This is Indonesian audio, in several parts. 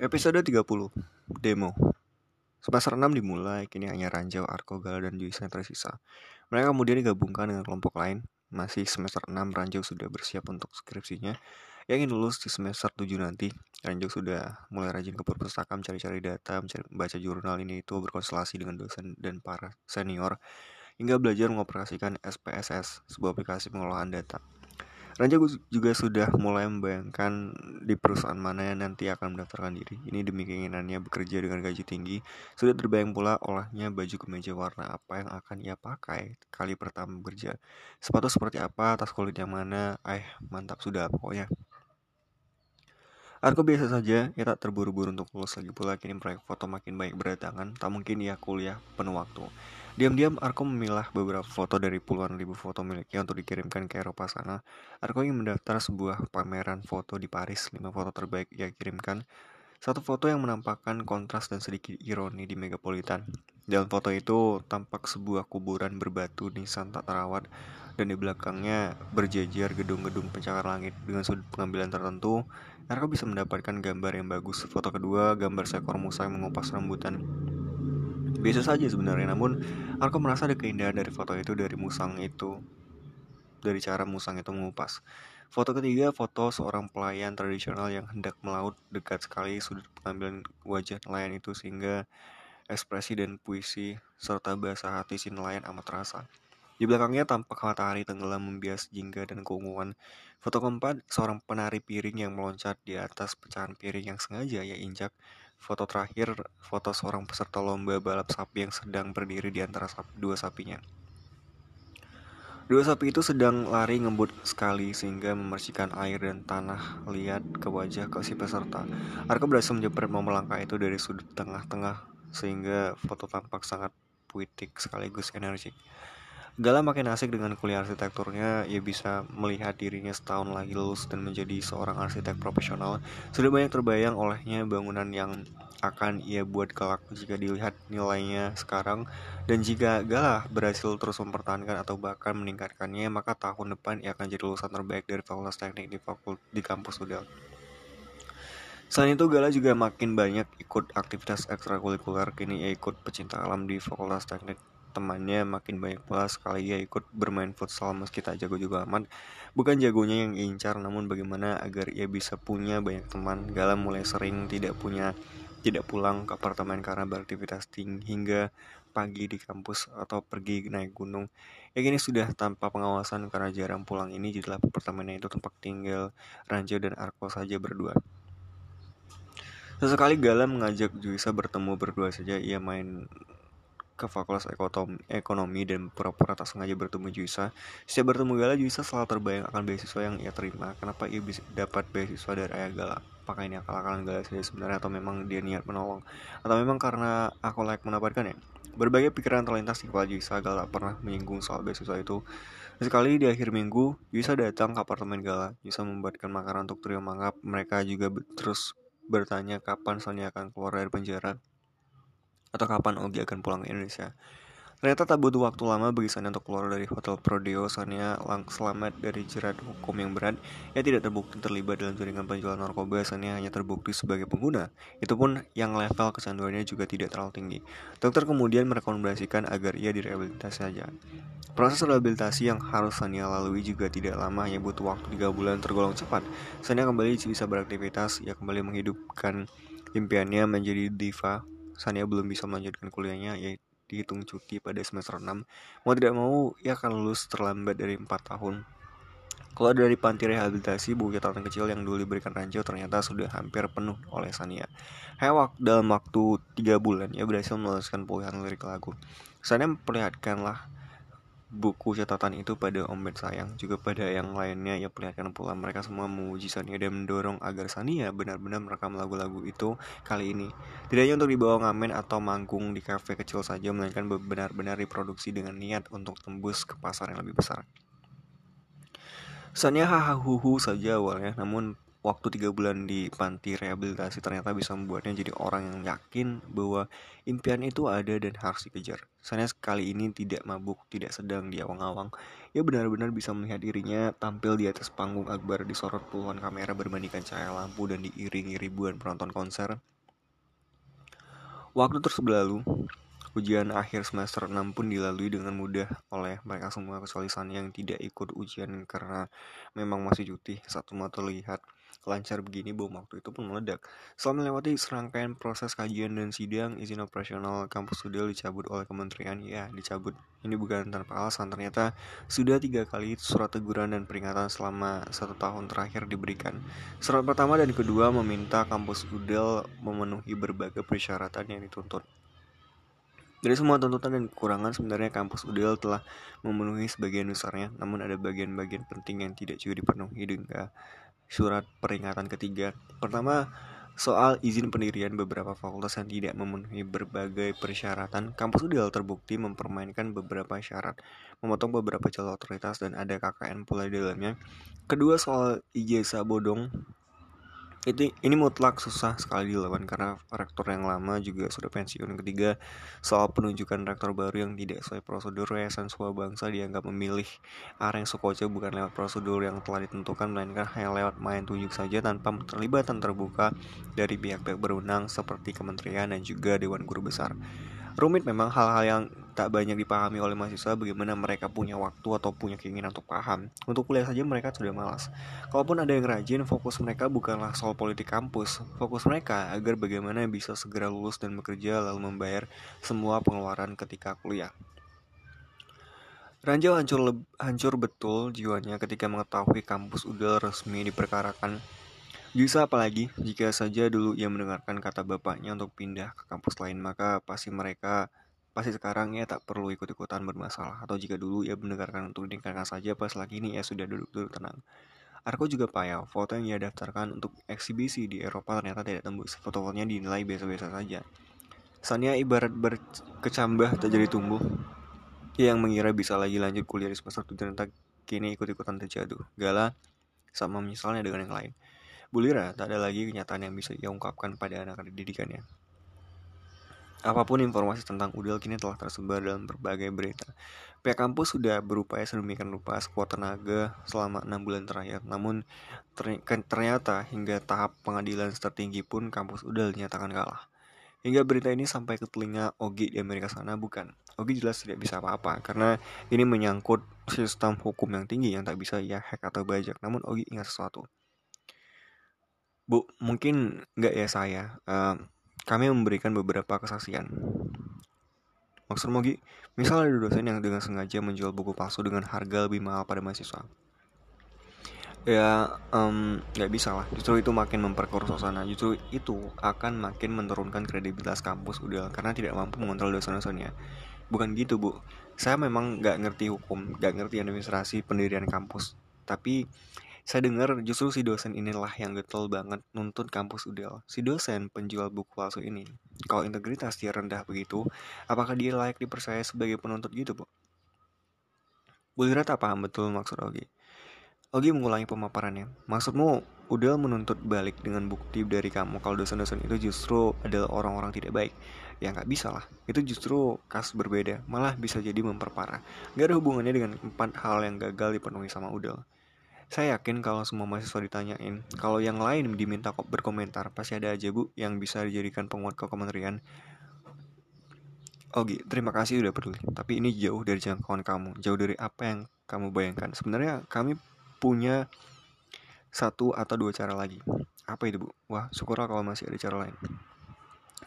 Episode 30 Demo Semester 6 dimulai, kini hanya Ranjau, Arko, Gala, dan Juisa yang tersisa. Mereka kemudian digabungkan dengan kelompok lain. Masih semester 6, Ranjau sudah bersiap untuk skripsinya. Yang ingin lulus di semester 7 nanti, Ranjau sudah mulai rajin ke perpustakaan, cari-cari data, mencari, baca jurnal ini itu, berkonsultasi dengan dosen dan para senior, hingga belajar mengoperasikan SPSS, sebuah aplikasi pengolahan data. Raja juga sudah mulai membayangkan di perusahaan mana yang nanti akan mendaftarkan diri. Ini demi keinginannya bekerja dengan gaji tinggi. Sudah terbayang pula olahnya baju kemeja warna apa yang akan ia pakai kali pertama bekerja. Sepatu seperti apa, tas kulit yang mana, eh mantap sudah pokoknya. Aku biasa saja, ia tak terburu-buru untuk lulus lagi pula kini proyek foto makin baik berdatangan, tak mungkin ia kuliah penuh waktu. Diam-diam Arko memilah beberapa foto dari puluhan ribu foto miliknya untuk dikirimkan ke Eropa sana. Arko ingin mendaftar sebuah pameran foto di Paris, lima foto terbaik ia kirimkan. Satu foto yang menampakkan kontras dan sedikit ironi di Megapolitan. Dalam foto itu tampak sebuah kuburan berbatu nisan tak terawat dan di belakangnya berjejer gedung-gedung pencakar langit dengan sudut pengambilan tertentu. Arko bisa mendapatkan gambar yang bagus. Foto kedua, gambar seekor musa yang mengupas rambutan biasa saja sebenarnya namun aku merasa ada keindahan dari foto itu dari musang itu dari cara musang itu mengupas. Foto ketiga foto seorang pelayan tradisional yang hendak melaut dekat sekali sudut pengambilan wajah nelayan itu sehingga ekspresi dan puisi serta bahasa hati si nelayan amat terasa. Di belakangnya tampak matahari tenggelam membias jingga dan keunguan. Foto keempat, seorang penari piring yang meloncat di atas pecahan piring yang sengaja ia injak Foto terakhir, foto seorang peserta lomba balap sapi yang sedang berdiri di antara sapi, dua sapinya. Dua sapi itu sedang lari ngebut sekali sehingga memercikan air dan tanah liat ke wajah ke si peserta. Arka berhasil menjepret mau melangkah itu dari sudut tengah-tengah sehingga foto tampak sangat puitik sekaligus energik. Gala makin asik dengan kuliah arsitekturnya, ia bisa melihat dirinya setahun lagi lulus dan menjadi seorang arsitek profesional. Sudah banyak terbayang olehnya bangunan yang akan ia buat kelak jika dilihat nilainya sekarang dan jika Gala berhasil terus mempertahankan atau bahkan meningkatkannya maka tahun depan ia akan jadi lulusan terbaik dari fakultas teknik di fakult di kampus Udel. Selain itu Gala juga makin banyak ikut aktivitas ekstrakurikuler kini ia ikut pecinta alam di fakultas teknik temannya makin banyak pula sekali ia ikut bermain futsal meski tak jago juga amat. Bukan jagonya yang incar, namun bagaimana agar ia bisa punya banyak teman. Gala mulai sering tidak punya tidak pulang ke apartemen karena beraktivitas tinggi hingga pagi di kampus atau pergi naik gunung. Ya ini sudah tanpa pengawasan karena jarang pulang ini jadilah apartemennya itu tempat tinggal Ranjo dan Arko saja berdua. Sesekali Gala mengajak Juisa bertemu berdua saja ia main ke fakultas ekonomi dan pura-pura tak sengaja bertemu Juisa. Setiap bertemu Gala, Juisa selalu terbayang akan beasiswa yang ia terima. Kenapa ia bisa dapat beasiswa dari ayah Gala? Apakah ini akal-akalan Gala saja sebenarnya atau memang dia niat menolong? Atau memang karena aku layak mendapatkan ya? Berbagai pikiran terlintas di kepala Juisa, Gala pernah menyinggung soal beasiswa itu. Sekali di akhir minggu, Juisa datang ke apartemen Gala. Juisa membuatkan makanan untuk trio mangap. Mereka juga terus bertanya kapan Sonia akan keluar dari penjara atau kapan Ogi akan pulang ke Indonesia. Ternyata tak butuh waktu lama bagi Sania untuk keluar dari Hotel Prodeo. Sania lang selamat dari jerat hukum yang berat. Ia tidak terbukti terlibat dalam jaringan penjualan narkoba. Sania hanya terbukti sebagai pengguna. Itu pun yang level kecanduannya juga tidak terlalu tinggi. Dokter kemudian merekomendasikan agar ia direhabilitasi saja. Proses rehabilitasi yang harus Sania lalui juga tidak lama, hanya butuh waktu 3 bulan tergolong cepat. Sania kembali bisa beraktivitas, ia kembali menghidupkan impiannya menjadi diva Sania belum bisa melanjutkan kuliahnya ya dihitung cuti pada semester 6 mau tidak mau ia akan lulus terlambat dari 4 tahun kalau dari panti rehabilitasi, buku catatan kecil yang dulu diberikan Ranjo ternyata sudah hampir penuh oleh Sania. Hewak dalam waktu 3 bulan, ia berhasil menuliskan puluhan lirik lagu. Sania memperlihatkanlah buku catatan itu pada Om Ben Sayang juga pada yang lainnya ia perlihatkan pula mereka semua memuji Sania dan mendorong agar Sania benar-benar merekam lagu-lagu itu kali ini. Tidak hanya untuk dibawa ngamen atau manggung di kafe kecil saja melainkan benar-benar diproduksi dengan niat untuk tembus ke pasar yang lebih besar. Sania hahaha saja awalnya namun waktu tiga bulan di panti rehabilitasi ternyata bisa membuatnya jadi orang yang yakin bahwa impian itu ada dan harus dikejar. Saya sekali ini tidak mabuk, tidak sedang di awang-awang. Ia benar-benar bisa melihat dirinya tampil di atas panggung akbar disorot puluhan kamera berbandingkan cahaya lampu dan diiringi ribuan penonton konser. Waktu terus berlalu, Ujian akhir semester 6 pun dilalui dengan mudah oleh mereka semua kecuali Sania yang tidak ikut ujian karena memang masih cuti. Satu mata lihat lancar begini bom waktu itu pun meledak. Setelah melewati serangkaian proses kajian dan sidang, izin operasional kampus studio dicabut oleh kementerian. Ya, dicabut. Ini bukan tanpa alasan. Ternyata sudah tiga kali surat teguran dan peringatan selama satu tahun terakhir diberikan. Surat pertama dan kedua meminta kampus UDEL memenuhi berbagai persyaratan yang dituntut. Dari semua tuntutan dan kekurangan, sebenarnya kampus UDL telah memenuhi sebagian besarnya, namun ada bagian-bagian penting yang tidak juga dipenuhi dengan surat peringatan ketiga. Pertama, soal izin pendirian beberapa fakultas yang tidak memenuhi berbagai persyaratan, kampus UDL terbukti mempermainkan beberapa syarat, memotong beberapa jalur otoritas dan ada KKN pula di dalamnya. Kedua, soal ijazah bodong itu ini mutlak susah sekali dilawan karena rektor yang lama juga sudah pensiun ketiga. Soal penunjukan rektor baru yang tidak sesuai prosedur yayasan sebuah bangsa dianggap memilih areng Sukoco bukan lewat prosedur yang telah ditentukan melainkan hanya lewat main tunjuk saja tanpa terlibatan terbuka dari pihak-pihak berwenang seperti kementerian dan juga dewan guru besar rumit memang hal-hal yang tak banyak dipahami oleh mahasiswa bagaimana mereka punya waktu atau punya keinginan untuk paham. Untuk kuliah saja mereka sudah malas. Kalaupun ada yang rajin, fokus mereka bukanlah soal politik kampus. Fokus mereka agar bagaimana bisa segera lulus dan bekerja lalu membayar semua pengeluaran ketika kuliah. Ranjau hancur, hancur betul jiwanya ketika mengetahui kampus udah resmi diperkarakan bisa apalagi jika saja dulu ia mendengarkan kata bapaknya untuk pindah ke kampus lain maka pasti mereka pasti sekarang ia tak perlu ikut-ikutan bermasalah atau jika dulu ia mendengarkan untuk dinikahkan saja pas lagi ini ia sudah duduk-duduk tenang. Arko juga payah, foto yang ia daftarkan untuk eksibisi di Eropa ternyata tidak tembus. Foto-fotonya dinilai biasa-biasa saja. Sania ibarat berkecambah tak jadi tumbuh. Ia yang mengira bisa lagi lanjut kuliah di semester 7 ternyata kini ikut-ikutan terjatuh. Gala sama misalnya dengan yang lain. Bulira tak ada lagi kenyataan yang bisa ia ungkapkan pada anak didikannya. Apa pun informasi tentang Udel kini telah tersebar dalam berbagai berita. Pihak kampus sudah berupaya sedemikian rupa sekuat tenaga selama enam bulan terakhir. Namun ternyata hingga tahap pengadilan tertinggi pun kampus Udel dinyatakan kalah. Hingga berita ini sampai ke telinga Ogi di Amerika sana bukan. Ogi jelas tidak bisa apa-apa karena ini menyangkut sistem hukum yang tinggi yang tak bisa ia hack atau bajak. Namun Ogi ingat sesuatu. Bu, mungkin nggak ya saya. Uh, kami memberikan beberapa kesaksian. Maksud Mogi, misal ada dosen yang dengan sengaja menjual buku palsu dengan harga lebih mahal pada mahasiswa. Ya, nggak um, bisa lah. Justru itu makin memperkeruh suasana. Justru itu akan makin menurunkan kredibilitas kampus udah karena tidak mampu mengontrol dosen-dosennya. Bukan gitu, Bu. Saya memang nggak ngerti hukum, nggak ngerti administrasi pendirian kampus. Tapi saya dengar justru si dosen inilah yang getol banget nuntut kampus UDL. Si dosen penjual buku palsu ini. Kalau integritas dia rendah begitu, apakah dia layak dipercaya sebagai penuntut gitu, Bu? Bu Lira tak paham betul maksud Ogi. Ogi mengulangi pemaparannya. Maksudmu, UDL menuntut balik dengan bukti dari kamu kalau dosen-dosen itu justru adalah orang-orang tidak baik. Ya nggak bisa lah. Itu justru kasus berbeda. Malah bisa jadi memperparah. Gak ada hubungannya dengan empat hal yang gagal dipenuhi sama UDL. Saya yakin kalau semua mahasiswa ditanyain, kalau yang lain diminta kok berkomentar, pasti ada aja bu yang bisa dijadikan penguat ke kementerian. Oke, terima kasih udah peduli. Tapi ini jauh dari jangkauan kamu, jauh dari apa yang kamu bayangkan. Sebenarnya kami punya satu atau dua cara lagi. Apa itu bu? Wah, syukurlah kalau masih ada cara lain.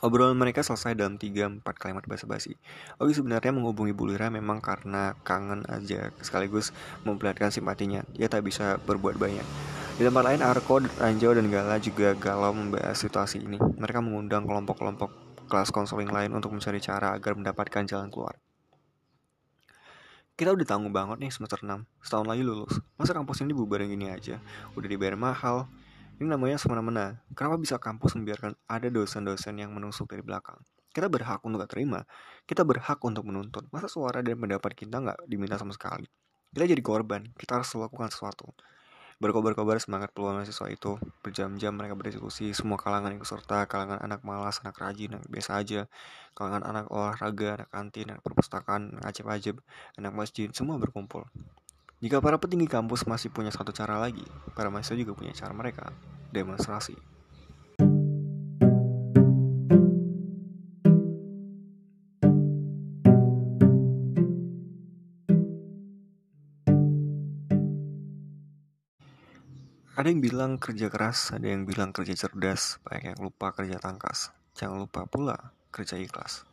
Obrolan mereka selesai dalam 3-4 kalimat basa-basi. Ogi sebenarnya menghubungi Bu Lira memang karena kangen aja sekaligus memperlihatkan simpatinya. Dia tak bisa berbuat banyak. Di tempat lain, Arko, Ranjau, dan Gala juga galau membahas situasi ini. Mereka mengundang kelompok-kelompok kelas konseling lain untuk mencari cara agar mendapatkan jalan keluar. Kita udah tanggung banget nih semester 6, setahun lagi lulus. Masa kampus ini bubarin gini aja? Udah dibayar mahal, ini namanya semena-mena. Kenapa bisa kampus membiarkan ada dosen-dosen yang menusuk dari belakang? Kita berhak untuk terima. Kita berhak untuk menuntut. Masa suara dan pendapat kita nggak diminta sama sekali? Kita jadi korban. Kita harus melakukan sesuatu. Berkobar-kobar semangat peluang mahasiswa itu. Berjam-jam mereka berdiskusi, semua kalangan ikut serta, kalangan anak malas, anak rajin, anak biasa aja, kalangan anak olahraga, anak kantin, anak perpustakaan, anak ajib-ajib, anak masjid, semua berkumpul. Jika para petinggi kampus masih punya satu cara lagi, para mahasiswa juga punya cara mereka, demonstrasi. Ada yang bilang kerja keras, ada yang bilang kerja cerdas, banyak yang lupa kerja tangkas. Jangan lupa pula kerja ikhlas.